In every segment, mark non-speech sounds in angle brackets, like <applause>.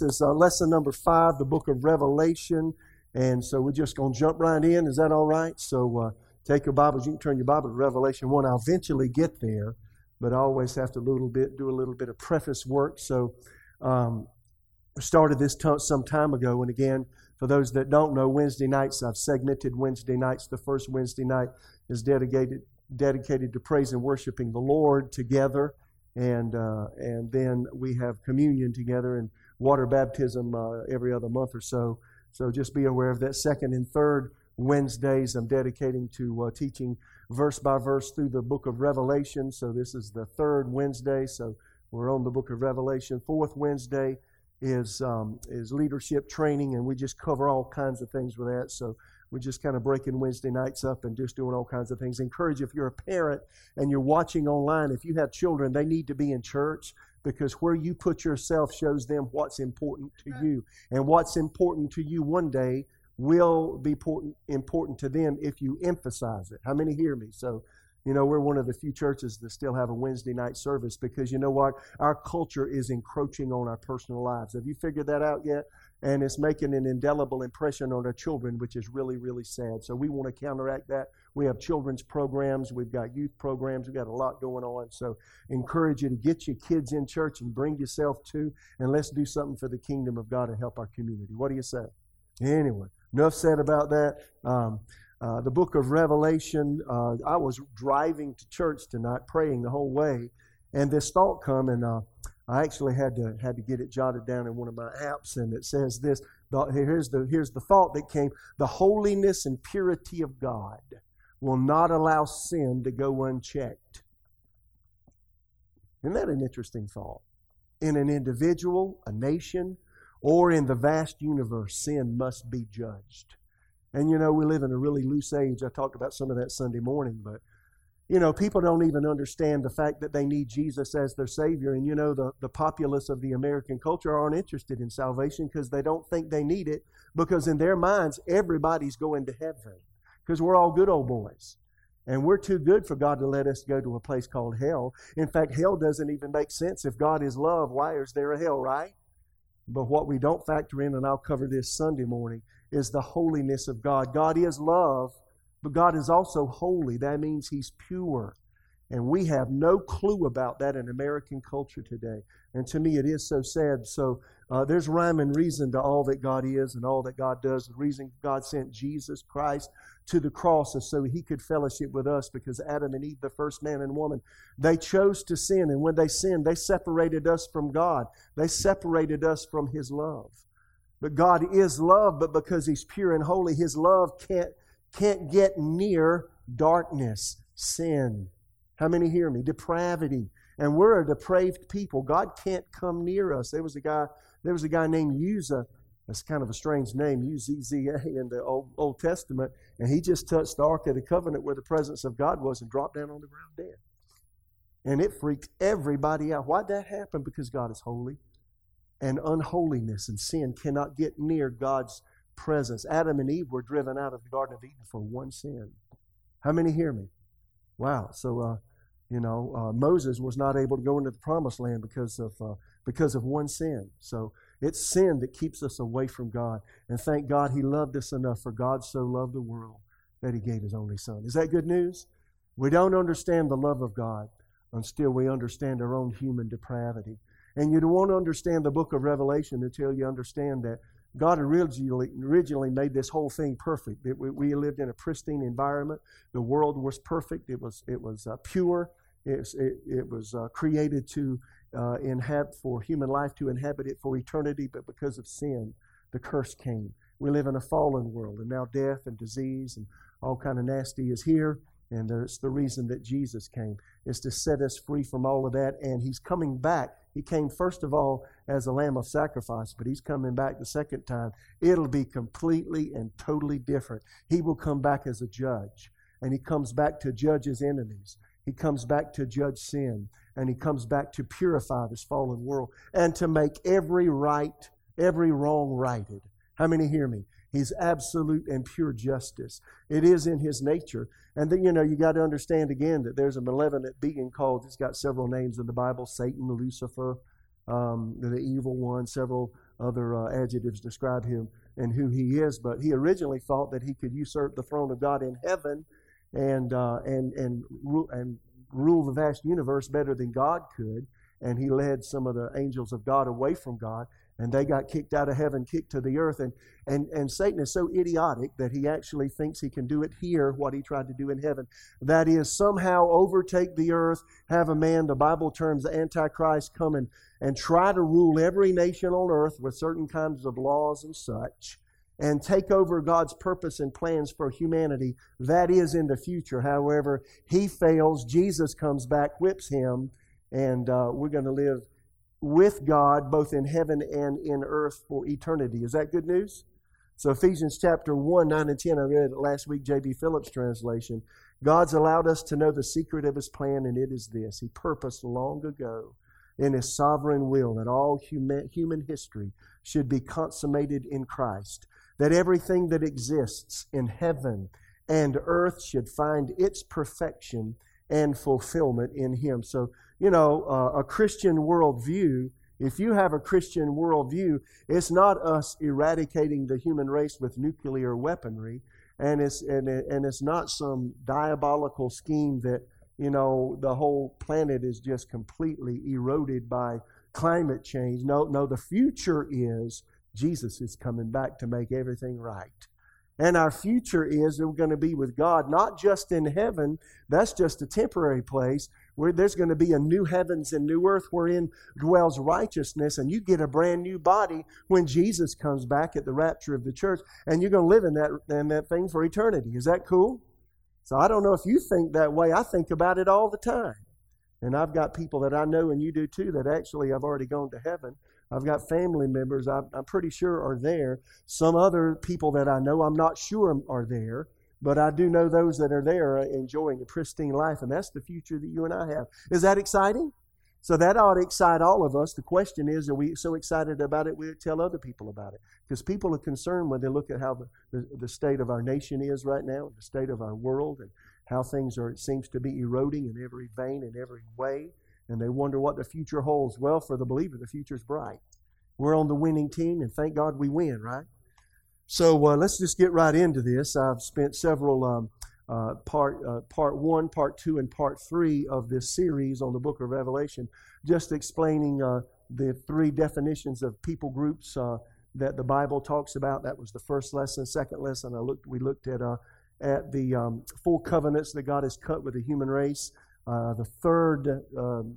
This is uh, lesson number five, the book of Revelation. And so we're just going to jump right in. Is that all right? So uh, take your Bibles. You can turn your Bible to Revelation 1. I'll eventually get there, but I always have to little bit, do a little bit of preface work. So um, I started this t- some time ago. And again, for those that don't know, Wednesday nights, I've segmented Wednesday nights. The first Wednesday night is dedicated, dedicated to praise and worshiping the Lord together and uh, and then we have communion together and water baptism uh, every other month or so. So just be aware of that. Second and third Wednesdays, I'm dedicating to uh, teaching verse by verse through the book of Revelation. So this is the third Wednesday. So we're on the book of Revelation. Fourth Wednesday is um, is leadership training, and we just cover all kinds of things with that. So we're just kind of breaking Wednesday nights up and just doing all kinds of things. Encourage if you're a parent and you're watching online, if you have children, they need to be in church because where you put yourself shows them what's important to you. And what's important to you one day will be important, important to them if you emphasize it. How many hear me? So, you know, we're one of the few churches that still have a Wednesday night service because you know what? Our culture is encroaching on our personal lives. Have you figured that out yet? And it's making an indelible impression on our children, which is really, really sad. So we want to counteract that. We have children's programs, we've got youth programs, we've got a lot going on. So encourage you to get your kids in church and bring yourself to, and let's do something for the kingdom of God and help our community. What do you say? Anyway, enough said about that. Um, uh, the book of Revelation, uh, I was driving to church tonight, praying the whole way, and this thought come, and uh, I actually had to had to get it jotted down in one of my apps, and it says this. The, here's the here's the thought that came: the holiness and purity of God will not allow sin to go unchecked. Isn't that an interesting thought? In an individual, a nation, or in the vast universe, sin must be judged. And you know, we live in a really loose age. I talked about some of that Sunday morning, but you know, people don't even understand the fact that they need Jesus as their Savior. And, you know, the, the populace of the American culture aren't interested in salvation because they don't think they need it, because in their minds, everybody's going to heaven because we're all good old boys. And we're too good for God to let us go to a place called hell. In fact, hell doesn't even make sense. If God is love, why is there a hell, right? But what we don't factor in, and I'll cover this Sunday morning, is the holiness of God. God is love, but God is also holy. That means He's pure. And we have no clue about that in American culture today. And to me, it is so sad. So uh, there's rhyme and reason to all that God is and all that God does. The reason God sent Jesus Christ to the cross is so he could fellowship with us because Adam and Eve, the first man and woman, they chose to sin. And when they sinned, they separated us from God, they separated us from his love. But God is love, but because he's pure and holy, his love can't can't get near darkness, sin. How many hear me? Depravity. And we're a depraved people. God can't come near us. There was a guy, there was a guy named Uzzah. That's kind of a strange name, U-Z-Z-A in the Old, Old Testament. And he just touched the Ark of the Covenant where the presence of God was and dropped down on the ground dead. And it freaked everybody out. Why'd that happen? Because God is holy. And unholiness and sin cannot get near God's presence. Adam and Eve were driven out of the Garden of Eden for one sin. How many hear me? Wow. So, uh, you know, uh, Moses was not able to go into the promised land because of, uh, because of one sin. So it's sin that keeps us away from God. And thank God he loved us enough, for God so loved the world that he gave his only son. Is that good news? We don't understand the love of God until we understand our own human depravity. And you don't want to understand the book of Revelation until you understand that God originally, originally made this whole thing perfect. It, we, we, lived in a pristine environment. The world was perfect. It was, it was uh, pure. It, it, it was uh, created to uh, inhabit for human life to inhabit it for eternity, but because of sin, the curse came. We live in a fallen world, and now death and disease and all kind of nasty is here. And it's the reason that Jesus came, is to set us free from all of that. And he's coming back. He came, first of all, as a lamb of sacrifice, but he's coming back the second time. It'll be completely and totally different. He will come back as a judge, and he comes back to judge his enemies. He comes back to judge sin, and he comes back to purify this fallen world and to make every right, every wrong righted. How many hear me? He's absolute and pure justice. It is in his nature. And then, you know, you got to understand again that there's a malevolent being called, it's got several names in the Bible Satan, Lucifer, um, the evil one, several other uh, adjectives describe him and who he is. But he originally thought that he could usurp the throne of God in heaven and uh, and and and rule the vast universe better than God could. And he led some of the angels of God away from God and they got kicked out of heaven, kicked to the earth. And, and, and Satan is so idiotic that he actually thinks he can do it here, what he tried to do in heaven. That is, somehow overtake the earth, have a man, the Bible terms the Antichrist, come and, and try to rule every nation on earth with certain kinds of laws and such, and take over God's purpose and plans for humanity. That is in the future. However, he fails, Jesus comes back, whips him, and uh, we're going to live with God both in heaven and in earth for eternity. Is that good news? So, Ephesians chapter 1, 9 and 10, I read it last week, J.B. Phillips' translation. God's allowed us to know the secret of his plan, and it is this He purposed long ago in his sovereign will that all human, human history should be consummated in Christ, that everything that exists in heaven and earth should find its perfection and fulfillment in him. So, you know, uh, a Christian worldview, if you have a Christian worldview, it's not us eradicating the human race with nuclear weaponry, and it's, and, it, and it's not some diabolical scheme that, you know, the whole planet is just completely eroded by climate change. No, no, the future is Jesus is coming back to make everything right. And our future is we're going to be with God, not just in heaven. That's just a temporary place. Where there's going to be a new heavens and new earth wherein dwells righteousness, and you get a brand new body when Jesus comes back at the rapture of the church, and you're going to live in that in that thing for eternity. Is that cool? So I don't know if you think that way. I think about it all the time. And I've got people that I know, and you do too, that actually have already gone to heaven I've got family members I'm pretty sure are there. Some other people that I know I'm not sure are there, but I do know those that are there enjoying a pristine life, and that's the future that you and I have. Is that exciting? So that ought to excite all of us. The question is, are we so excited about it we tell other people about it? Because people are concerned when they look at how the, the, the, state of our nation is right now, the state of our world, and how things are, it seems to be eroding in every vein, in every way and they wonder what the future holds. Well, for the believer, the future is bright. We're on the winning team, and thank God we win, right? So uh, let's just get right into this. I've spent several um, uh, part uh, part one, part two, and part three of this series on the Book of Revelation, just explaining uh, the three definitions of people groups uh, that the Bible talks about. That was the first lesson. Second lesson, I looked. We looked at uh, at the um, full covenants that God has cut with the human race. The third um,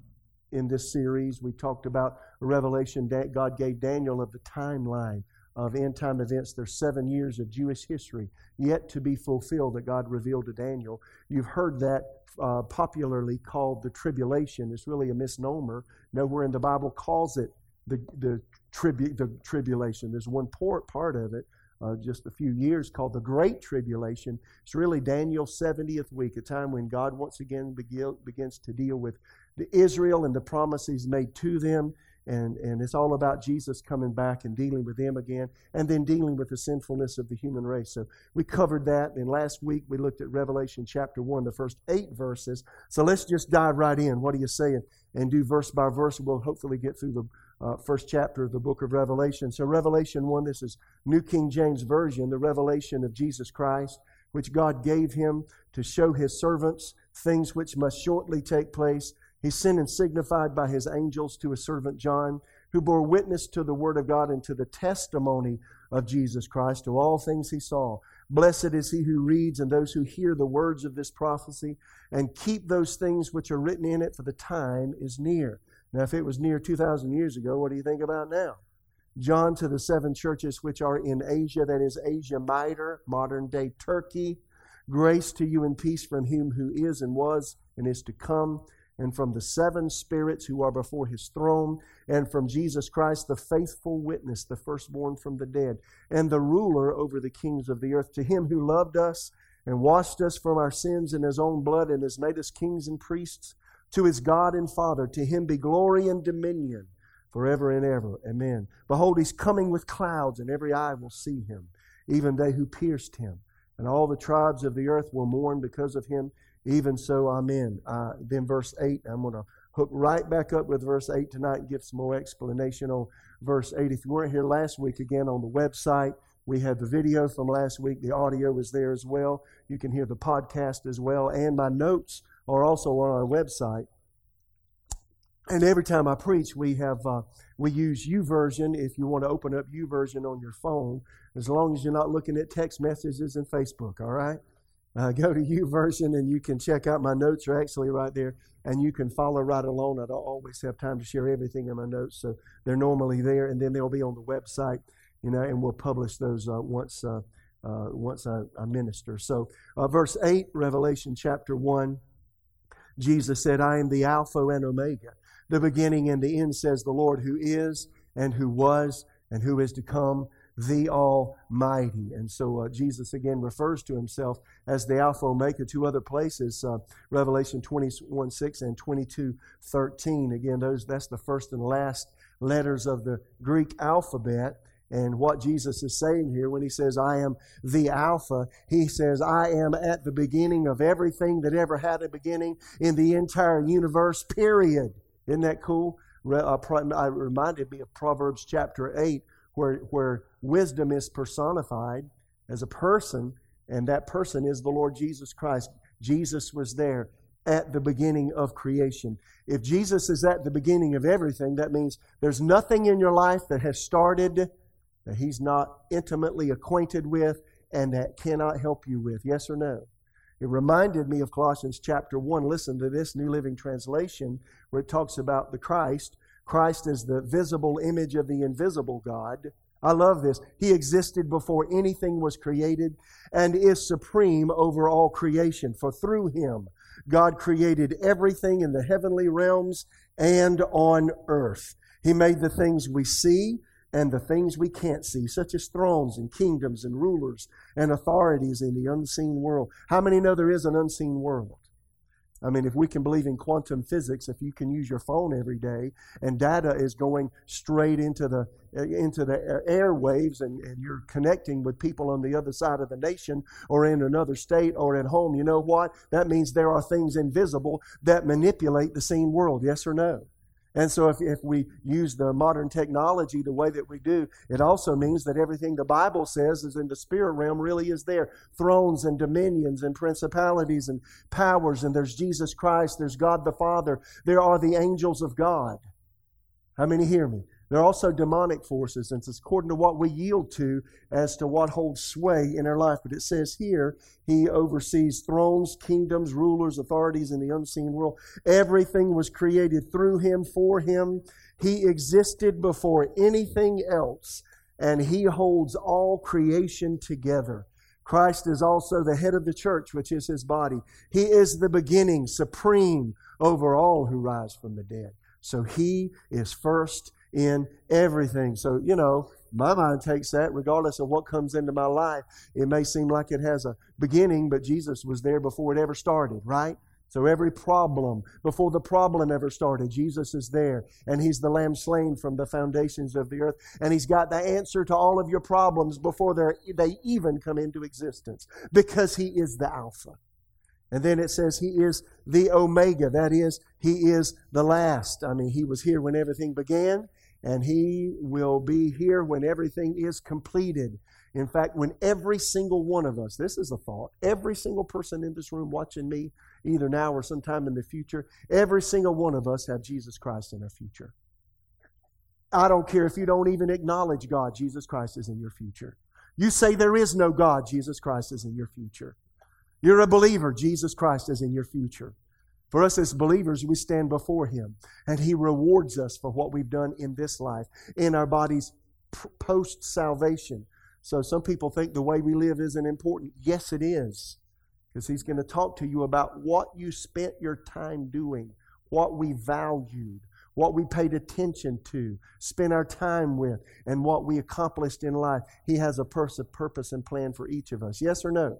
in this series, we talked about a revelation that God gave Daniel of the timeline of end time events. There's seven years of Jewish history yet to be fulfilled that God revealed to Daniel. You've heard that uh, popularly called the tribulation. It's really a misnomer. Nowhere in the Bible calls it the, the, tribu- the tribulation. There's one part, part of it uh, just a few years called the Great Tribulation. It's really Daniel's 70th week, a time when God once again begin, begins to deal with the Israel and the promises made to them. And, and it's all about Jesus coming back and dealing with them again, and then dealing with the sinfulness of the human race. So we covered that. And last week we looked at Revelation chapter 1, the first eight verses. So let's just dive right in. What are you saying? And do verse by verse. We'll hopefully get through the uh, first chapter of the book of Revelation. So, Revelation 1, this is New King James Version, the revelation of Jesus Christ, which God gave him to show his servants things which must shortly take place. He sent and signified by his angels to his servant John, who bore witness to the word of God and to the testimony of Jesus Christ, to all things he saw. Blessed is he who reads and those who hear the words of this prophecy and keep those things which are written in it, for the time is near. Now, if it was near 2,000 years ago, what do you think about now? John to the seven churches which are in Asia, that is Asia Minor, modern day Turkey. Grace to you and peace from him who is and was and is to come, and from the seven spirits who are before his throne, and from Jesus Christ, the faithful witness, the firstborn from the dead, and the ruler over the kings of the earth. To him who loved us and washed us from our sins in his own blood and has made us kings and priests to his God and Father. To him be glory and dominion forever and ever. Amen. Behold, he's coming with clouds, and every eye will see him, even they who pierced him. And all the tribes of the earth will mourn because of him. Even so, amen. Uh, then, verse 8, I'm going to hook right back up with verse 8 tonight and give some more explanation on verse 8. If you weren't here last week, again on the website, we have the video from last week. The audio is there as well. You can hear the podcast as well. And my notes are also on our website. And every time I preach, we have uh, we use YouVersion. If you want to open up YouVersion on your phone, as long as you're not looking at text messages and Facebook, all right? Uh, go to YouVersion and you can check out my notes are actually right there, and you can follow right along. I don't always have time to share everything in my notes, so they're normally there, and then they'll be on the website, you know, and we'll publish those uh, once uh, uh once I, I, minister. So, uh, verse eight, Revelation chapter one, Jesus said, "I am the Alpha and Omega." the beginning and the end, says the Lord, who is and who was and who is to come, the Almighty. And so uh, Jesus again refers to himself as the Alpha Omega. Two other places, uh, Revelation 21 6 and 22 13. Again, those that's the first and last letters of the Greek alphabet. And what Jesus is saying here when he says, I am the Alpha, he says, I am at the beginning of everything that ever had a beginning in the entire universe, period. Isn't that cool? Uh, I reminded me of Proverbs chapter 8, where, where wisdom is personified as a person, and that person is the Lord Jesus Christ. Jesus was there at the beginning of creation. If Jesus is at the beginning of everything, that means there's nothing in your life that has started that He's not intimately acquainted with and that cannot help you with. Yes or no? It reminded me of Colossians chapter 1. Listen to this New Living Translation where it talks about the Christ. Christ is the visible image of the invisible God. I love this. He existed before anything was created and is supreme over all creation. For through him, God created everything in the heavenly realms and on earth. He made the things we see and the things we can't see, such as thrones and kingdoms and rulers and authorities in the unseen world. How many know there is an unseen world? I mean, if we can believe in quantum physics, if you can use your phone every day and data is going straight into the uh, into the uh, airwaves and, and you're connecting with people on the other side of the nation or in another state or at home, you know what? That means there are things invisible that manipulate the seen world. Yes or no? And so, if, if we use the modern technology the way that we do, it also means that everything the Bible says is in the spirit realm really is there thrones and dominions and principalities and powers, and there's Jesus Christ, there's God the Father, there are the angels of God. How many hear me? There are also demonic forces, and it's according to what we yield to as to what holds sway in our life. But it says here, He oversees thrones, kingdoms, rulers, authorities in the unseen world. Everything was created through Him, for Him. He existed before anything else, and He holds all creation together. Christ is also the head of the church, which is His body. He is the beginning, supreme over all who rise from the dead. So He is first in everything. So, you know, my mind takes that regardless of what comes into my life. It may seem like it has a beginning, but Jesus was there before it ever started, right? So every problem, before the problem ever started, Jesus is there. And He's the Lamb slain from the foundations of the earth. And He's got the answer to all of your problems before they even come into existence because He is the Alpha. And then it says he is the Omega. That is, he is the last. I mean, he was here when everything began, and He will be here when everything is completed. In fact, when every single one of us, this is a thought, every single person in this room watching me, either now or sometime in the future, every single one of us have Jesus Christ in our future. I don't care if you don't even acknowledge God, Jesus Christ is in your future. You say there is no God, Jesus Christ is in your future. You're a believer, Jesus Christ is in your future. For us as believers, we stand before Him, and He rewards us for what we've done in this life, in our bodies post salvation. So some people think the way we live isn't important. Yes, it is. Because He's going to talk to you about what you spent your time doing, what we valued, what we paid attention to, spent our time with, and what we accomplished in life. He has a purpose and plan for each of us. Yes or no?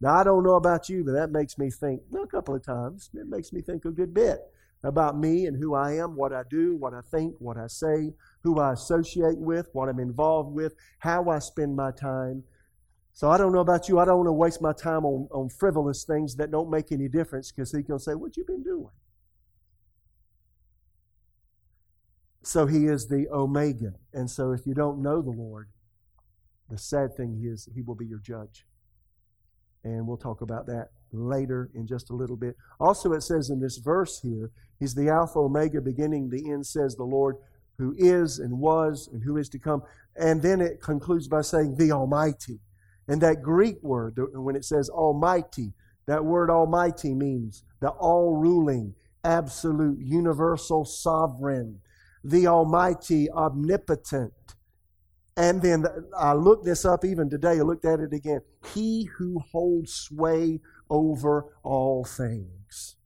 Now, I don't know about you, but that makes me think a couple of times. It makes me think a good bit about me and who I am, what I do, what I think, what I say, who I associate with, what I'm involved with, how I spend my time. So I don't know about you. I don't want to waste my time on, on frivolous things that don't make any difference because he's going to say, What you been doing? So he is the Omega. And so if you don't know the Lord, the sad thing is he will be your judge. And we'll talk about that later in just a little bit. Also, it says in this verse here, He's the Alpha, Omega, beginning, the end, says the Lord, who is and was and who is to come. And then it concludes by saying, the Almighty. And that Greek word, when it says Almighty, that word Almighty means the all ruling, absolute, universal, sovereign, the Almighty, omnipotent. And then I looked this up even today, I looked at it again. He who holds sway over all things.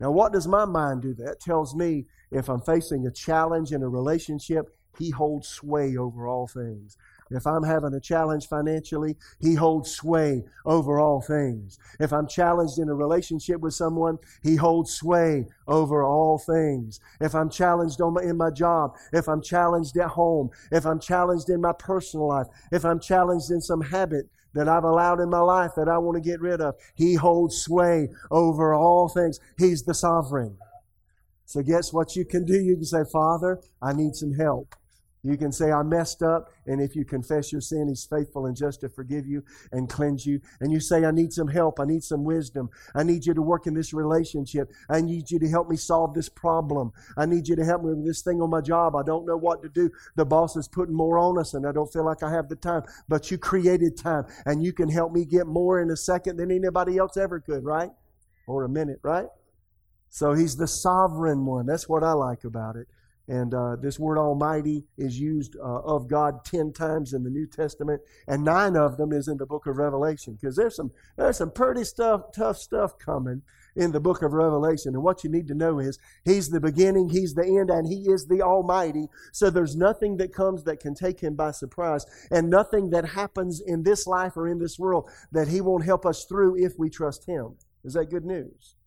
Now, what does my mind do? That tells me if I'm facing a challenge in a relationship, He holds sway over all things. If I'm having a challenge financially, He holds sway over all things. If I'm challenged in a relationship with someone, He holds sway over all things. If I'm challenged my, in my job, if I'm challenged at home, if I'm challenged in my personal life, if I'm challenged in some habit that I've allowed in my life that I want to get rid of. He holds sway over all things. He's the sovereign. So, guess what you can do? You can say, Father, I need some help. You can say, I messed up, and if you confess your sin, He's faithful and just to forgive you and cleanse you. And you say, I need some help. I need some wisdom. I need you to work in this relationship. I need you to help me solve this problem. I need you to help me with this thing on my job. I don't know what to do. The boss is putting more on us, and I don't feel like I have the time. But you created time, and you can help me get more in a second than anybody else ever could, right? Or a minute, right? So He's the sovereign one. That's what I like about it. And uh, this word Almighty is used uh, of God ten times in the New Testament, and nine of them is in the book of Revelation. Because there's some there's some pretty stuff, tough stuff coming in the book of Revelation. And what you need to know is He's the beginning, He's the end, and He is the Almighty. So there's nothing that comes that can take Him by surprise, and nothing that happens in this life or in this world that He won't help us through if we trust Him. Is that good news?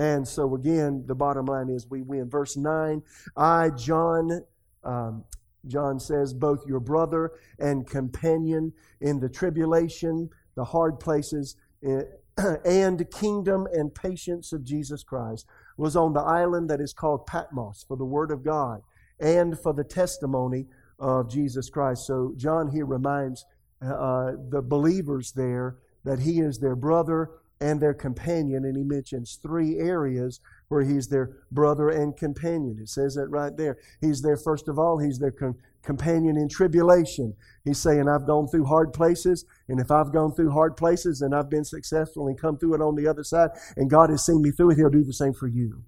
And so, again, the bottom line is we win. Verse 9 I, John, um, John says, both your brother and companion in the tribulation, the hard places, eh, <clears throat> and kingdom and patience of Jesus Christ, was on the island that is called Patmos for the Word of God and for the testimony of Jesus Christ. So, John here reminds uh, the believers there that he is their brother and their companion. And he mentions three areas where he's their brother and companion. It says that right there. He's there, first of all, he's their com- companion in tribulation. He's saying, I've gone through hard places, and if I've gone through hard places and I've been successful and come through it on the other side, and God has seen me through it, He'll do the same for you.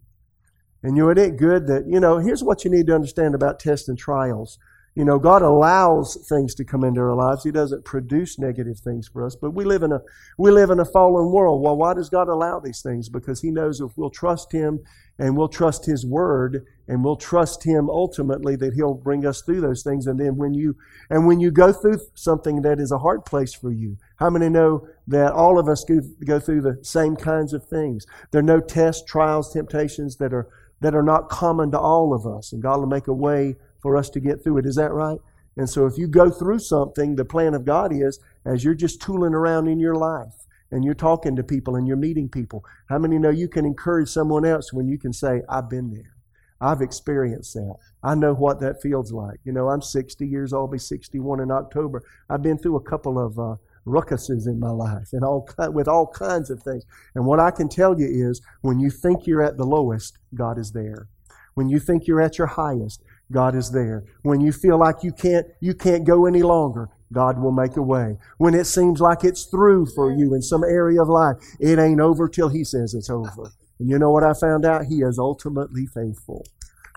And you know, it ain't good that, you know, here's what you need to understand about tests and trials. You know, God allows things to come into our lives. He doesn't produce negative things for us. But we live in a we live in a fallen world. Well, why does God allow these things? Because He knows if we'll trust Him and we'll trust His Word and we'll trust Him ultimately that He'll bring us through those things. And then when you and when you go through something that is a hard place for you, how many know that all of us go go through the same kinds of things? There are no tests, trials, temptations that are that are not common to all of us, and God will make a way for us to get through it. Is that right? And so if you go through something, the plan of God is as you're just tooling around in your life and you're talking to people and you're meeting people, how many know you can encourage someone else when you can say, I've been there? I've experienced that. I know what that feels like. You know, I'm 60 years old, I'll be 61 in October. I've been through a couple of uh, ruckuses in my life and all with all kinds of things. And what I can tell you is when you think you're at the lowest, God is there. When you think you're at your highest, God is there. When you feel like you can't, you can't go any longer, God will make a way. When it seems like it's through for you in some area of life, it ain't over till He says it's over. And you know what I found out? He is ultimately faithful.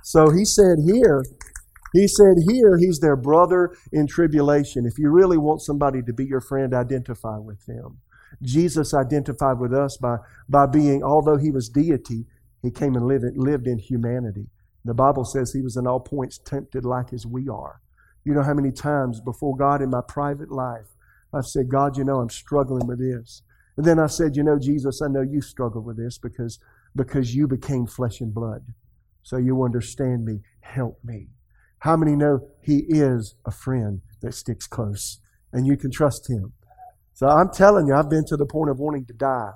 So He said here, He said here, He's their brother in tribulation. If you really want somebody to be your friend, identify with them. Jesus identified with us by, by being, although He was deity, He came and lived, lived in humanity. The Bible says he was in all points tempted like as we are. You know how many times before God in my private life, I've said, God, you know, I'm struggling with this. And then I said, you know, Jesus, I know you struggle with this because, because you became flesh and blood. So you understand me. Help me. How many know he is a friend that sticks close and you can trust him? So I'm telling you, I've been to the point of wanting to die.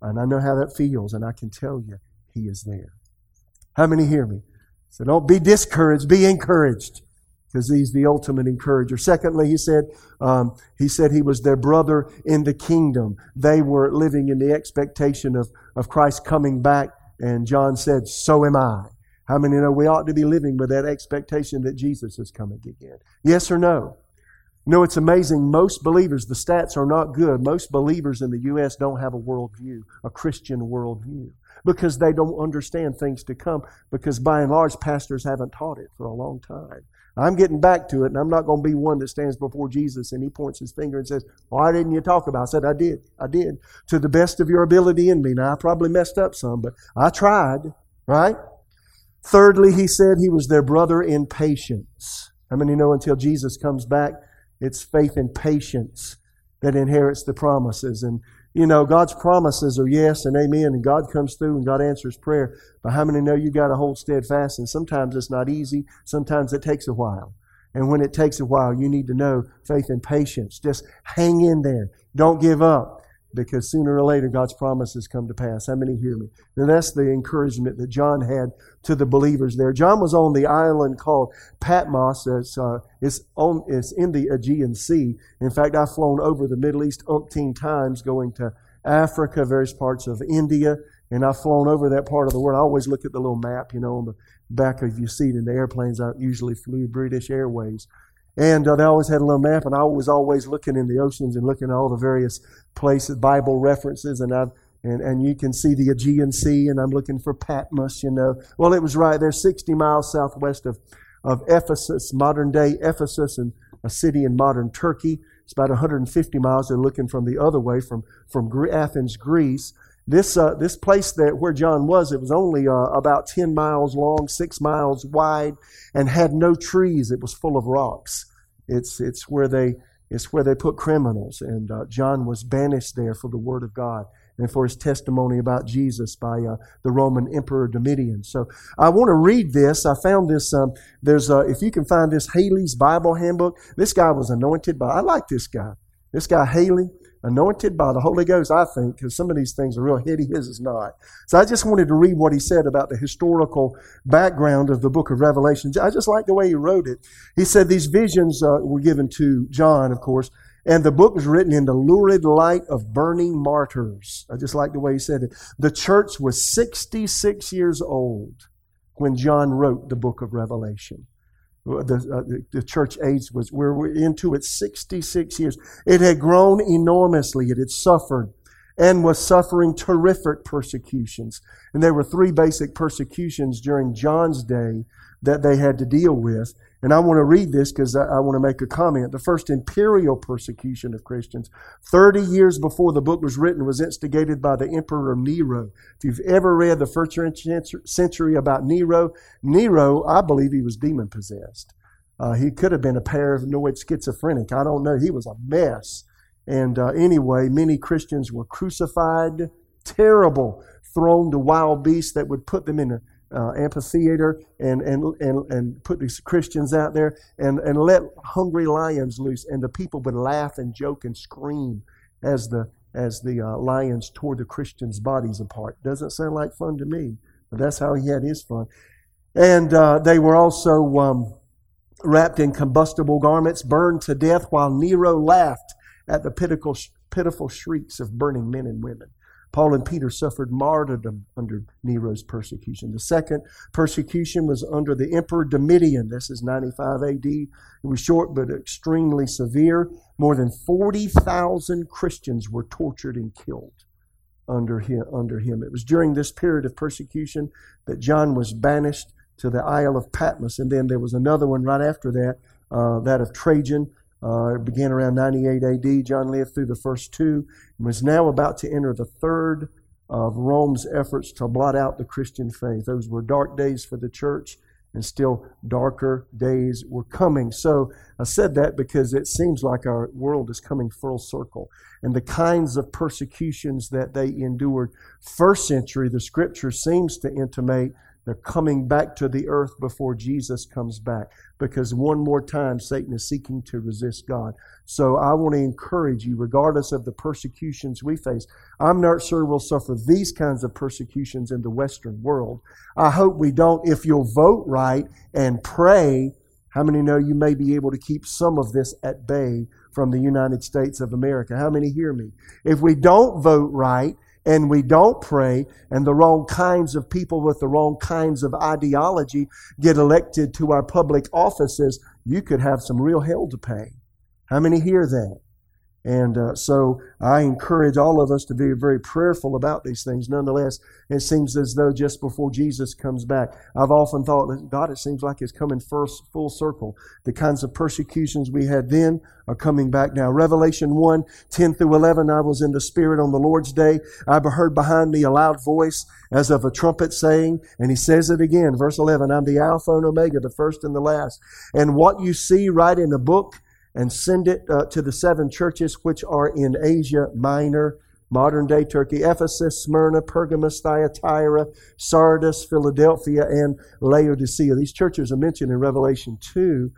And I know how that feels, and I can tell you, he is there. How many hear me? So don't be discouraged, be encouraged because he's the ultimate encourager. Secondly, he said, um, he said he was their brother in the kingdom. They were living in the expectation of, of Christ coming back, and John said, So am I. How many know we ought to be living with that expectation that Jesus is coming again? Yes or no? No, it's amazing. Most believers, the stats are not good. Most believers in the U.S. don't have a worldview, a Christian worldview, because they don't understand things to come, because by and large, pastors haven't taught it for a long time. I'm getting back to it, and I'm not going to be one that stands before Jesus and he points his finger and says, Why didn't you talk about it? I said, I did. I did. To the best of your ability in me. Now, I probably messed up some, but I tried, right? Thirdly, he said he was their brother in patience. How many know until Jesus comes back, it's faith and patience that inherits the promises? And you know, God's promises are yes and amen, and God comes through and God answers prayer. But how many know you got to hold steadfast? And sometimes it's not easy, sometimes it takes a while. And when it takes a while, you need to know faith and patience. Just hang in there. Don't give up because sooner or later God's promises come to pass. How many hear me? And that's the encouragement that John had to the believers there. John was on the island called Patmos. It's, uh, it's, on, it's in the Aegean Sea. In fact, I've flown over the Middle East umpteen times going to Africa, various parts of India, and I've flown over that part of the world. I always look at the little map, you know, on the back of your seat in the airplanes. I usually flew British Airways. And uh, they always had a little map, and I was always looking in the oceans and looking at all the various places, Bible references, and I've and, and you can see the Aegean Sea, and I'm looking for Patmos, you know. Well, it was right there, 60 miles southwest of, of Ephesus, modern day Ephesus, and a city in modern Turkey. It's about 150 miles. They're looking from the other way, from, from Athens, Greece. This, uh, this place that where John was, it was only uh, about 10 miles long, 6 miles wide, and had no trees. It was full of rocks. It's, it's, where, they, it's where they put criminals. And uh, John was banished there for the Word of God and for his testimony about Jesus by uh, the Roman Emperor Domitian. So I want to read this. I found this. Um, there's, uh, if you can find this Halley's Bible Handbook. This guy was anointed by. I like this guy. This guy Haley anointed by the Holy Ghost, I think, because some of these things are real heady, his is not. So I just wanted to read what he said about the historical background of the book of Revelation. I just like the way he wrote it. He said these visions uh, were given to John, of course, and the book was written in the lurid light of burning martyrs. I just like the way he said it. The church was 66 years old when John wrote the book of Revelation the, uh, the church age was we're into it 66 years. It had grown enormously. It had suffered and was suffering terrific persecutions. And there were three basic persecutions during john's day that they had to deal with and I want to read this because I, want to make a comment. The first imperial persecution of Christians, 30 years before the book was written, was instigated by the Emperor Nero. If you've ever read the first century about Nero, Nero, I believe he was demon possessed. Uh, he could have been a paranoid schizophrenic. I don't know. He was a mess. And uh, anyway, many Christians were crucified, terrible, thrown to wild beasts that would put them in a uh, amphitheater and, and, and, and put these Christians out there and, and let hungry lions loose. And the people would laugh and joke and scream as the, as the uh, lions tore the Christians' bodies apart. Doesn't sound like fun to me, but that's how he had his fun. And uh, they were also um, wrapped in combustible garments, burned to death, while Nero laughed at the pitiful, pitiful shrieks of burning men and women. Paul and Peter suffered martyrdom under Nero's persecution. The second persecution was under the Emperor Domitian. This is 95 AD. It was short but extremely severe. More than 40,000 Christians were tortured and killed under him, under him. It was during this period of persecution that John was banished to the Isle of Patmos. And then there was another one right after that, uh, that of Trajan. Uh, it began around 98 AD. John lived through the first two and was now about to enter the third of Rome's efforts to blot out the Christian faith. Those were dark days for the church, and still darker days were coming. So I said that because it seems like our world is coming full circle. And the kinds of persecutions that they endured first century, the scripture seems to intimate They're coming back to the earth before Jesus comes back because one more time Satan is seeking to resist God. So I want to encourage you, regardless of the persecutions we face, I'm not sure we'll suffer these kinds of persecutions in the Western world. I hope we don't. If you'll vote right and pray, how many know you may be able to keep some of this at bay from the United States of America? How many hear me? If we don't vote right, and we don't pray, and the wrong kinds of people with the wrong kinds of ideology get elected to our public offices, you could have some real hell to pay. How many hear that? And uh, so I encourage all of us to be very prayerful about these things. Nonetheless, it seems as though just before Jesus comes back, I've often thought, that God, it seems like it's coming first full circle. The kinds of persecutions we had then are coming back now. Revelation 1, 10 through 11, I was in the Spirit on the Lord's day. I heard behind me a loud voice as of a trumpet saying, and he says it again, verse 11, I'm the Alpha and Omega, the first and the last. And what you see right in the book, and send it uh, to the seven churches which are in Asia Minor, modern day Turkey Ephesus, Smyrna, Pergamos, Thyatira, Sardis, Philadelphia, and Laodicea. These churches are mentioned in Revelation 2.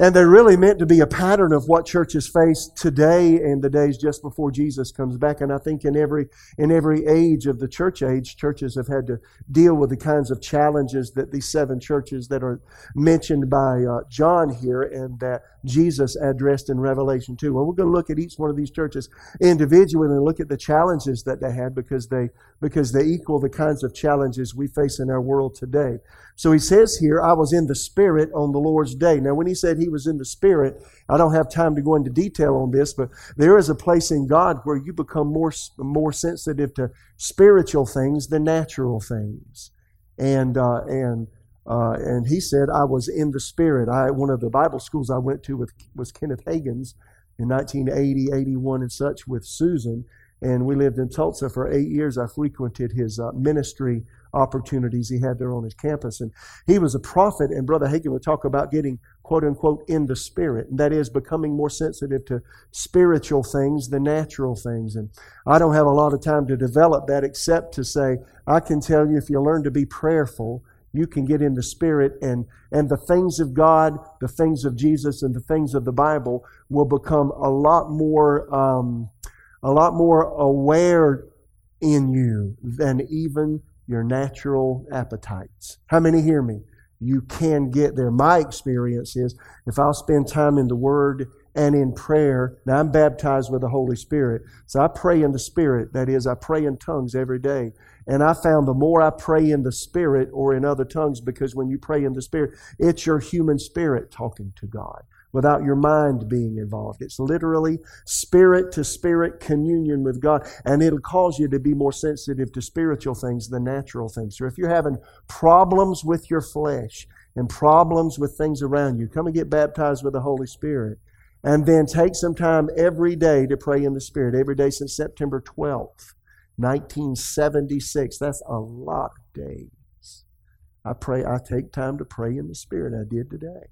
And they're really meant to be a pattern of what churches face today and the days just before Jesus comes back. And I think in every, in every age of the church age, churches have had to deal with the kinds of challenges that these seven churches that are mentioned by uh, John here and that Jesus addressed in Revelation 2. Well, we're going to look at each one of these churches individually and look at the challenges that they had because they, because they equal the kinds of challenges we face in our world today. So he says here, I was in the Spirit on the Lord's day. Now, when he said he was in the Spirit, I don't have time to go into detail on this, but there is a place in God where you become more, more sensitive to spiritual things than natural things. And, uh, and, uh, and he said, I was in the Spirit. I, one of the Bible schools I went to with, was Kenneth Hagin's in 1980, 81, and such with Susan. And we lived in Tulsa for eight years. I frequented his uh, ministry opportunities he had there on his campus. And he was a prophet, and Brother Hagin would talk about getting, quote unquote, in the spirit. And that is becoming more sensitive to spiritual things than natural things. And I don't have a lot of time to develop that except to say, I can tell you if you learn to be prayerful, you can get in the spirit and and the things of god the things of jesus and the things of the bible will become a lot more um, a lot more aware in you than even your natural appetites. How many hear me? You can get there. My experience is if I'll spend time in the Word and in prayer, now I'm baptized with the Holy Spirit. So I pray in the Spirit. That is, I pray in tongues every day. And I found the more I pray in the Spirit or in other tongues, because when you pray in the Spirit, it's your human spirit talking to God without your mind being involved. It's literally spirit to spirit communion with God, and it'll cause you to be more sensitive to spiritual things than natural things. So if you're having problems with your flesh and problems with things around you, come and get baptized with the Holy Spirit. And then take some time every day to pray in the Spirit, every day since September 12th, 1976. That's a lot of days. I pray, I take time to pray in the Spirit. I did today.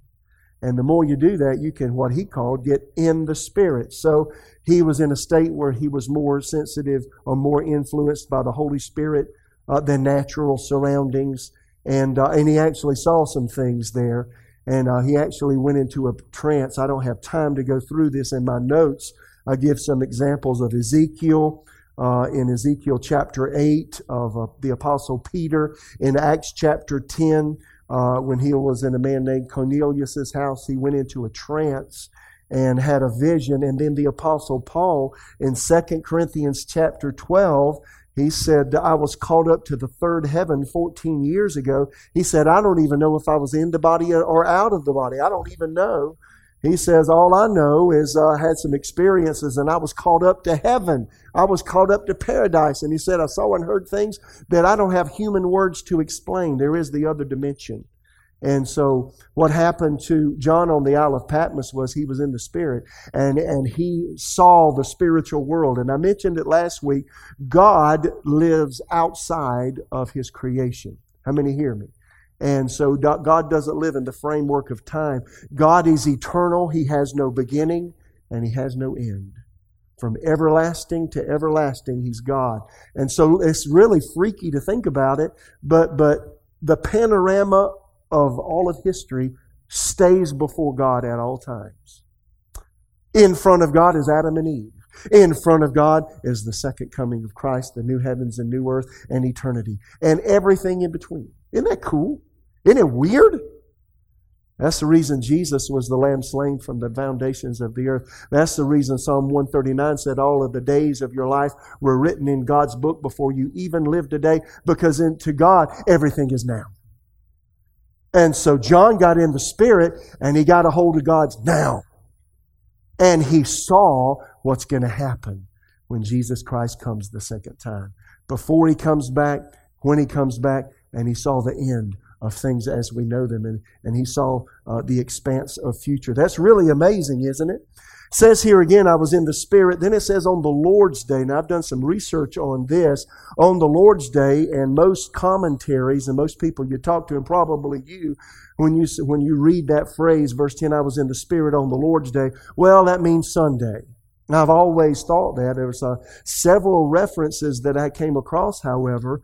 And the more you do that, you can, what he called, get in the Spirit. So he was in a state where he was more sensitive or more influenced by the Holy Spirit uh, than natural surroundings. And, uh, and he actually saw some things there. And uh, he actually went into a trance. I don't have time to go through this in my notes. I give some examples of Ezekiel. Uh, in Ezekiel chapter 8 of uh, the Apostle Peter, in Acts chapter 10, uh, when he was in a man named Cornelius's house. He went into a trance and had a vision. And then the apostle Paul in 2 Corinthians chapter 12, he said, I was called up to the third heaven 14 years ago. He said, I don't even know if I was in the body or out of the body. I don't even know. He says, All I know is uh, I had some experiences and I was called up to heaven. I was called up to paradise. And he said, I saw and heard things that I don't have human words to explain. There is the other dimension. And so what happened to John on the Isle of Patmos was he was in the Spirit and, and he saw the spiritual world. And I mentioned it last week. God lives outside of his creation. How many hear me? And so God doesn't live in the framework of time. God is eternal. He has no beginning and He has no end. From everlasting to everlasting, He's God. And so it's really freaky to think about it, but, but the panorama of all of history stays before God at all times. In front of God is Adam and Eve. In front of God is the second coming of Christ, the new heavens and new earth, and eternity, and everything in between. Isn't that cool? Isn't it weird? That's the reason Jesus was the lamb slain from the foundations of the earth. That's the reason Psalm 139 said all of the days of your life were written in God's book before you even lived a day, because in, to God, everything is now. And so John got in the Spirit and he got a hold of God's now. And he saw what's going to happen when Jesus Christ comes the second time. Before he comes back, when he comes back, and he saw the end of things as we know them, and, and he saw uh, the expanse of future. That's really amazing, isn't it? says here again, I was in the Spirit. Then it says on the Lord's Day. Now, I've done some research on this. On the Lord's Day, and most commentaries and most people you talk to, and probably you, when you, when you read that phrase, verse 10, I was in the Spirit on the Lord's Day, well, that means Sunday. I've always thought that. There was uh, several references that I came across, however,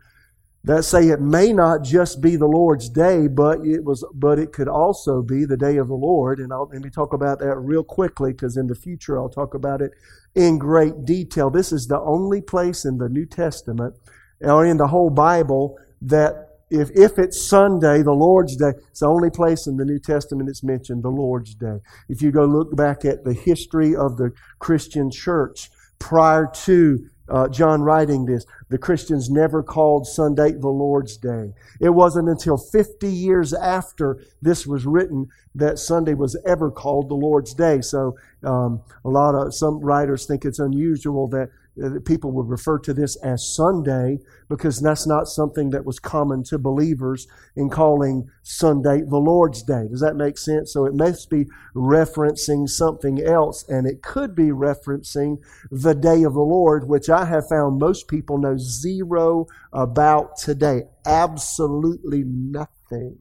that say it may not just be the Lord's day, but it was, but it could also be the day of the Lord. And I'll, let me talk about that real quickly because in the future I'll talk about it in great detail. This is the only place in the New Testament or in the whole Bible that if, if it's Sunday, the Lord's Day, it's the only place in the New Testament it's mentioned, the Lord's Day. If you go look back at the history of the Christian church prior to uh, John writing this, the Christians never called Sunday the Lord's Day. It wasn't until 50 years after this was written that Sunday was ever called the Lord's Day. So um, a lot of some writers think it's unusual that Uh, people would refer to this as Sunday because that's not something that was common to believers in calling Sunday the Lord's Day. Does that make sense? So it must be referencing something else, and it could be referencing the day of the Lord, which I have found most people know zero about today. Absolutely nothing.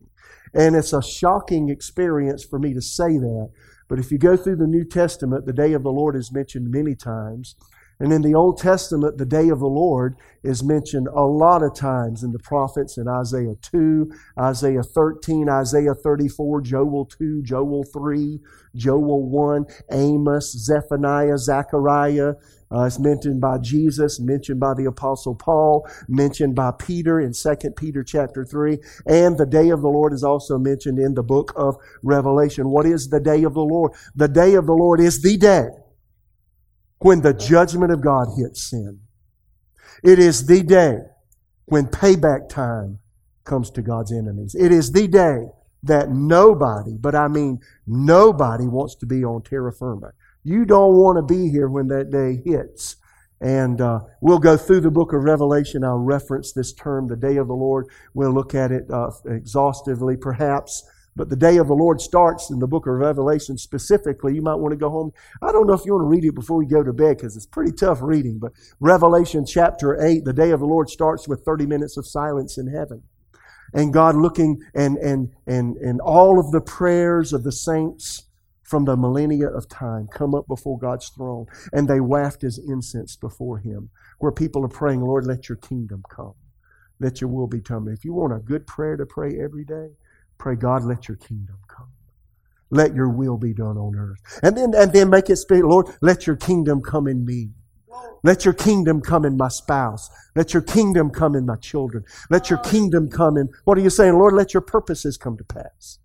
And it's a shocking experience for me to say that. But if you go through the New Testament, the day of the Lord is mentioned many times. And in the Old Testament, the day of the Lord is mentioned a lot of times in the prophets in Isaiah 2, Isaiah 13, Isaiah 34, Joel 2, Joel 3, Joel 1, Amos, Zephaniah, Zechariah. Uh, it's mentioned by Jesus, mentioned by the Apostle Paul, mentioned by Peter in 2 Peter chapter 3. And the day of the Lord is also mentioned in the book of Revelation. What is the day of the Lord? The day of the Lord is the day when the judgment of God hits sin. It is the day when payback time comes to God's enemies. It is the day that nobody, but I mean nobody, wants to be on terra firma. You don't want to be here when that day hits. And uh, we'll go through the book of Revelation. I'll reference this term, the day of the Lord. We'll look at it uh, exhaustively, perhaps. But the day of the Lord starts in the book of Revelation specifically. You might want to go home. I don't know if you want to read it before you go to bed because it's pretty tough reading. But Revelation chapter 8, the day of the Lord starts with 30 minutes of silence in heaven. And God looking and, and, and, and all of the prayers of the saints from the millennia of time come up before God's throne and they waft as incense before Him, where people are praying, Lord, let your kingdom come. Let your will be done. If you want a good prayer to pray every day, Pray, God, let your kingdom come. Let your will be done on earth. And then, and then make it speak, Lord, let your kingdom come in me. Let your kingdom come in my spouse. Let your kingdom come in my children. Let your kingdom come in. What are you saying? Lord, let your purposes come to pass.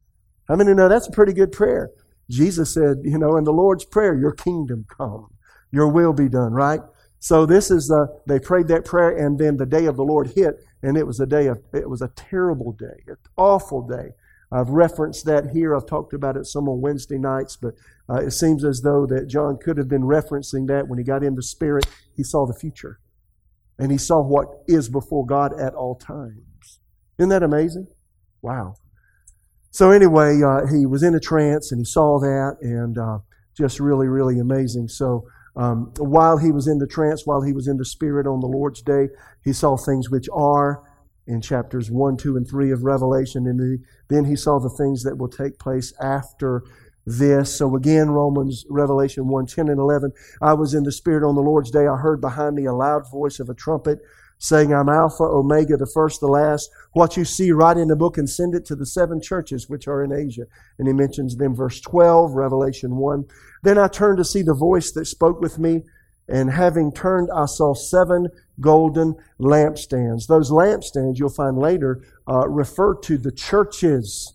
Mean, you know, that's a pretty good prayer. Jesus said, you know, in the Lord's Prayer, your kingdom come. Your will be done, right? So this is, they prayed that prayer and then the day of the Lord hit and it was a day of, it was a terrible day, an awful day. I've referenced that here. I've talked about it some on Wednesday nights, but uh, it seems as though that John could have been referencing that when he got in the Spirit. He saw the future, and he saw what is before God at all times. Isn't that amazing? Wow. So anyway, uh, he was in a trance, and he saw that, and uh, just really, really amazing. So. Um, while he was in the trance, while he was in the Spirit on the Lord's day, he saw things which are in chapters 1, 2, and 3 of Revelation. And then he saw the things that will take place after this. So again, Romans, Revelation 1, 10 and 11. I was in the Spirit on the Lord's day. I heard behind me a loud voice of a trumpet saying, I'm Alpha, Omega, the first, the last. What you see, write in the book and send it to the seven churches which are in Asia. And he mentions them, verse 12, Revelation 1. Then I turned to see the voice that spoke with me, and having turned, I saw seven golden lampstands. Those lampstands, you'll find later, uh, refer to the churches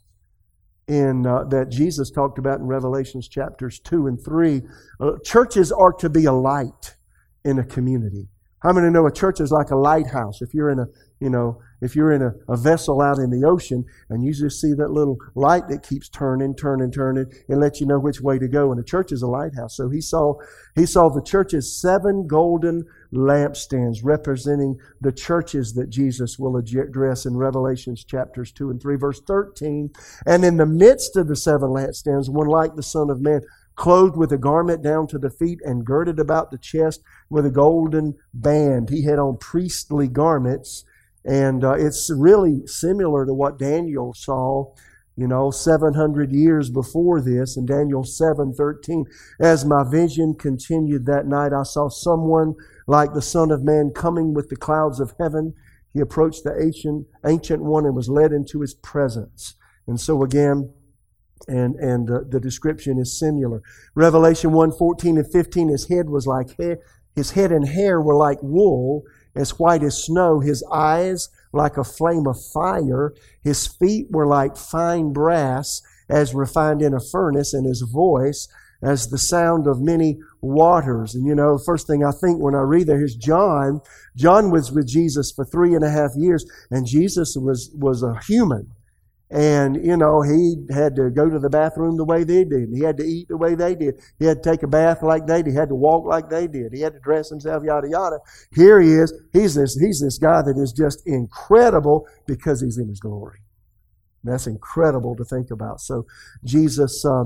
in uh, that Jesus talked about in Revelations chapters 2 and 3. Uh, churches are to be a light in a community. How many know a church is like a lighthouse? If you're in a, you know, if you're in a, a, vessel out in the ocean and you just see that little light that keeps turning, turning, turning, it lets you know which way to go. And the church is a lighthouse. So he saw, he saw the church's seven golden lampstands representing the churches that Jesus will address in Revelations chapters 2 and 3, verse 13. And in the midst of the seven lampstands, one like the Son of Man clothed with a garment down to the feet and girded about the chest with a golden band. He had on priestly garments, and uh, it's really similar to what Daniel saw, you know, 700 years before this in Daniel 7:13. As my vision continued that night, I saw someone like the Son of Man coming with the clouds of heaven. He approached the ancient, ancient one and was led into his presence. And so again, and and uh, the description is similar. Revelation 1, 14 and 15, his head was like hair, his head and hair were like wool, as white as snow, his eyes like a flame of fire, his feet were like fine brass, as refined in a furnace, and his voice as the sound of many waters. And you know, first thing I think when I read there is John. John was with Jesus for three and a half years, and Jesus was was a human. And, you know, he had to go to the bathroom the way they did. He had to eat the way they did. He had to take a bath like they did. He had to walk like they did. He had to dress himself, yada, yada. Here he is. He's this, he's this guy that is just incredible because he's in his glory. That's incredible to think about. So, Jesus. Uh,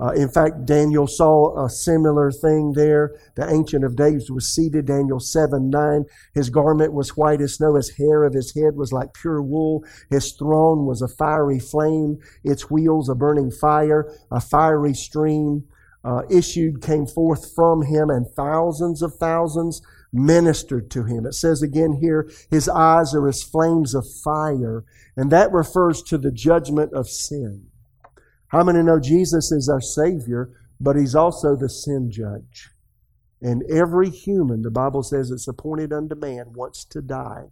uh, in fact, Daniel saw a similar thing there. The Ancient of Days was seated, Daniel 7 9. His garment was white as snow, his hair of his head was like pure wool. His throne was a fiery flame, its wheels a burning fire, a fiery stream uh, issued, came forth from him, and thousands of thousands ministered to him. It says again here, his eyes are as flames of fire, and that refers to the judgment of sin. How many know Jesus is our Savior, but He's also the sin judge? And every human, the Bible says it's appointed unto man, wants to die.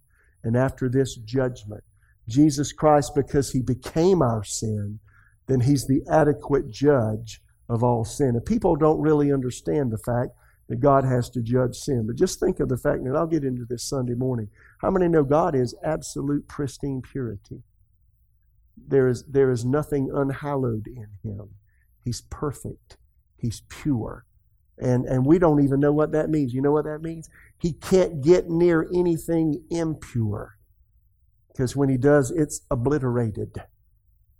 And after this judgment, Jesus Christ, because He became our sin, then He's the adequate judge of all sin. And people don't really understand the fact that God has to judge sin. But just think of the fact, and I'll get into this Sunday morning. How many know God is absolute pristine purity? There is, there is nothing unhallowed in him. He's perfect. He's pure. And, and we don't even know what that means. You know what that means? He can't get near anything impure. Because when he does, it's obliterated.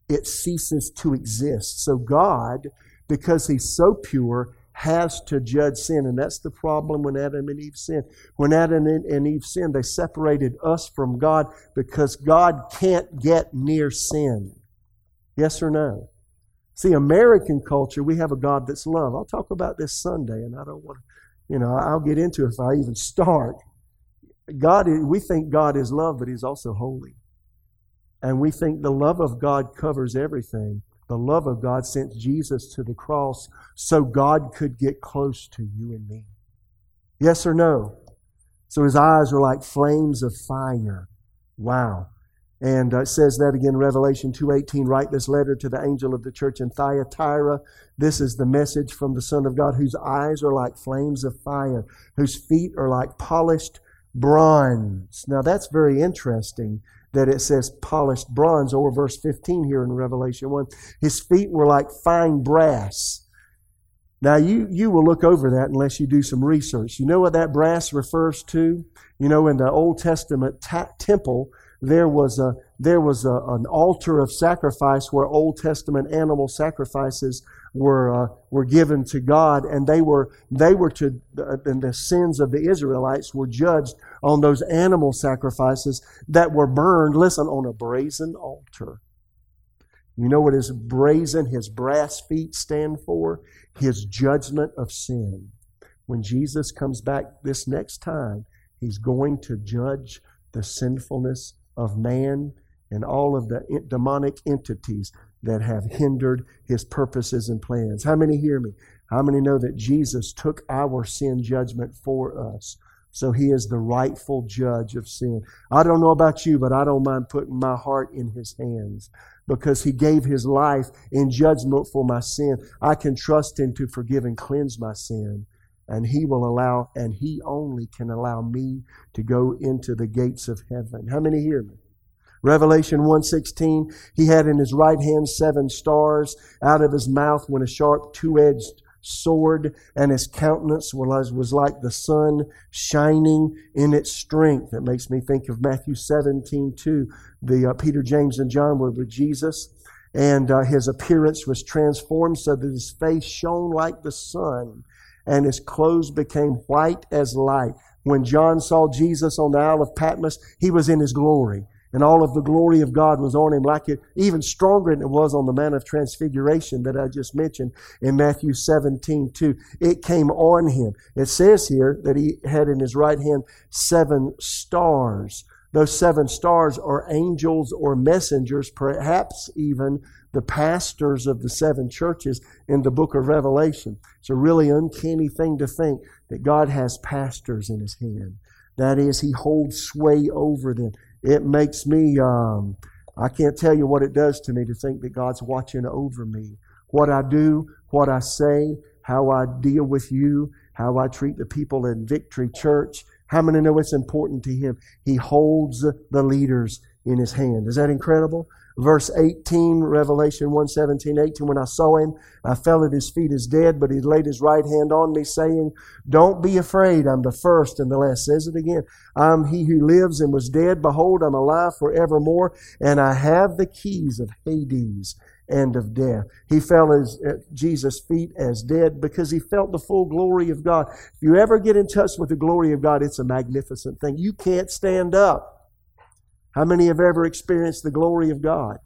It ceases to exist. So God, because he's so pure, has to judge sin. And that's the problem when Adam and Eve sinned. When Adam and Eve sinned, they separated us from God because God can't get near sin. Yes or no? See, American culture, we have a God that's love. I'll talk about this Sunday, and I don't want to, you know, I'll get into it if I even start. God, we think God is love, but He's also holy. And we think the love of God covers everything. The love of God sent Jesus to the cross so God could get close to you and me. Yes or no? So his eyes are like flames of fire. Wow. And uh, it says that again, Revelation 2.18, write this letter to the angel of the church in Thyatira. This is the message from the Son of God, whose eyes are like flames of fire, whose feet are like polished bronze. Now that's very interesting that it says polished bronze, or verse 15 here in Revelation 1. His feet were like fine brass. Now, you, you will look over that unless you do some research. You know what that brass refers to? You know, in the Old Testament ta- temple, there was, a, there was a, an altar of sacrifice where Old Testament animal sacrifices were, uh, were given to God, and they were, they were to, uh, and the sins of the Israelites were judged on those animal sacrifices that were burned, listen, on a brazen altar. You know what his brazen, his brass feet stand for? His judgment of sin. When Jesus comes back this next time, He's going to judge the sinfulness of man and all of the demonic entities that have hindered his purposes and plans. How many hear me? How many know that Jesus took our sin judgment for us? So he is the rightful judge of sin. I don't know about you, but I don't mind putting my heart in his hands because he gave his life in judgment for my sin. I can trust him to forgive and cleanse my sin. And he will allow, and he only can allow me to go into the gates of heaven. How many hear me? Revelation 1:16, he had in his right hand seven stars. Out of his mouth went a sharp two-edged sword, and his countenance was, like the sun shining in its strength. It makes me think of Matthew 17:2, The uh, Peter, James, and John were with Jesus, and uh, his appearance was transformed so that his face shone like the sun, and his clothes became white as light. When John saw Jesus on the Isle of Patmos, he was in his glory and all of the glory of God was on him, like it, even stronger than it was on the Mount of Transfiguration that I just mentioned in Matthew 17, 2. It came on him. It says here that he had in his right hand seven stars. Those seven stars are angels or messengers, perhaps even the pastors of the seven churches in the book of Revelation. It's a really uncanny thing to think that God has pastors in his hand. That is, he holds sway over them. It makes me, um, I can't tell you what it does to me to think that God's watching over me. What I do, what I say, how I deal with you, how I treat the people in Victory Church. How many know it's important to Him? He holds the leaders in His hand. Is that incredible? Verse 18, Revelation 1 17, 18. When I saw him, I fell at his feet as dead, but he laid his right hand on me, saying, Don't be afraid. I'm the first and the last. Says it again. I'm he who lives and was dead. Behold, I'm alive forevermore, and I have the keys of Hades and of death. He fell as, at Jesus' feet as dead because he felt the full glory of God. If you ever get in touch with the glory of God, it's a magnificent thing. You can't stand up. How many have ever experienced the glory of God?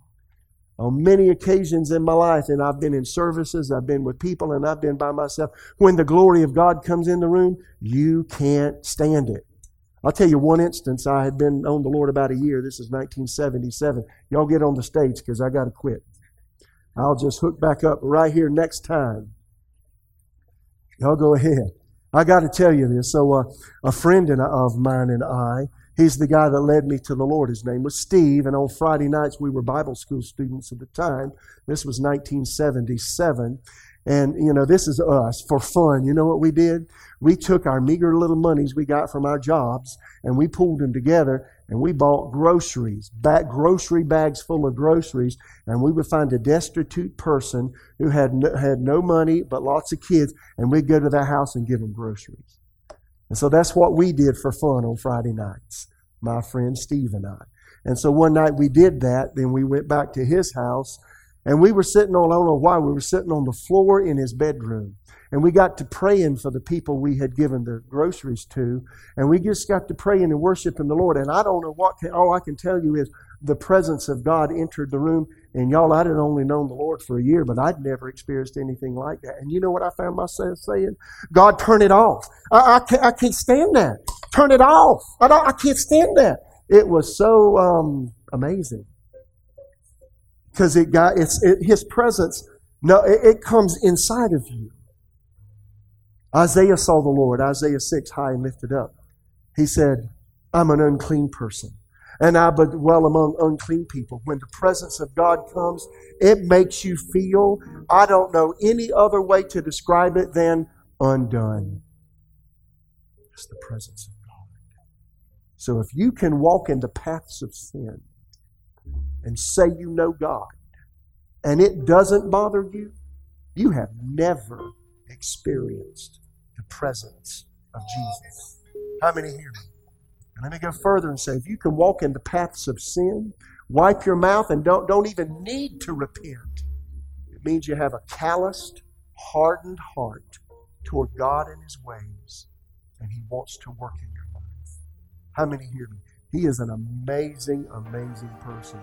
On many occasions in my life, and I've been in services, I've been with people, and I've been by myself. When the glory of God comes in the room, you can't stand it. I'll tell you one instance. I had been on the Lord about a year. This is 1977. Y'all get on the stage because I got to quit. I'll just hook back up right here next time. Y'all go ahead. I got to tell you this. So, uh, a friend of mine and I, He's the guy that led me to the Lord. His name was Steve, and on Friday nights we were Bible school students at the time. This was 1977. And, you know, this is us for fun. You know what we did? We took our meager little monies we got from our jobs and we pulled them together and we bought groceries, back grocery bags full of groceries, and we would find a destitute person who had no, had no money but lots of kids, and we'd go to their house and give them groceries. And so that's what we did for fun on Friday nights, my friend Steve and I. And so one night we did that, then we went back to his house, and we were sitting on, I don't know why, we were sitting on the floor in his bedroom. And we got to praying for the people we had given the groceries to. And we just got to praying and worshiping the Lord. And I don't know what, can, all I can tell you is the presence of God entered the room. And y'all, I'd only known the Lord for a year, but I'd never experienced anything like that. And you know what I found myself saying? God, turn it off. I, I, can't, I can't stand that. Turn it off. I, don't, I can't stand that. It was so um, amazing because it got it's it, His presence. No, it, it comes inside of you. Isaiah saw the Lord. Isaiah six, high and lifted up. He said, "I'm an unclean person." And I but dwell among unclean people. When the presence of God comes, it makes you feel, I don't know any other way to describe it than undone. It's the presence of God. So if you can walk in the paths of sin and say you know God, and it doesn't bother you, you have never experienced the presence of Jesus. How many hear me? And let me go further and say if you can walk in the paths of sin, wipe your mouth, and don't, don't even need to repent, it means you have a calloused, hardened heart toward God and His ways, and He wants to work in your life. How many hear me? He is an amazing, amazing person.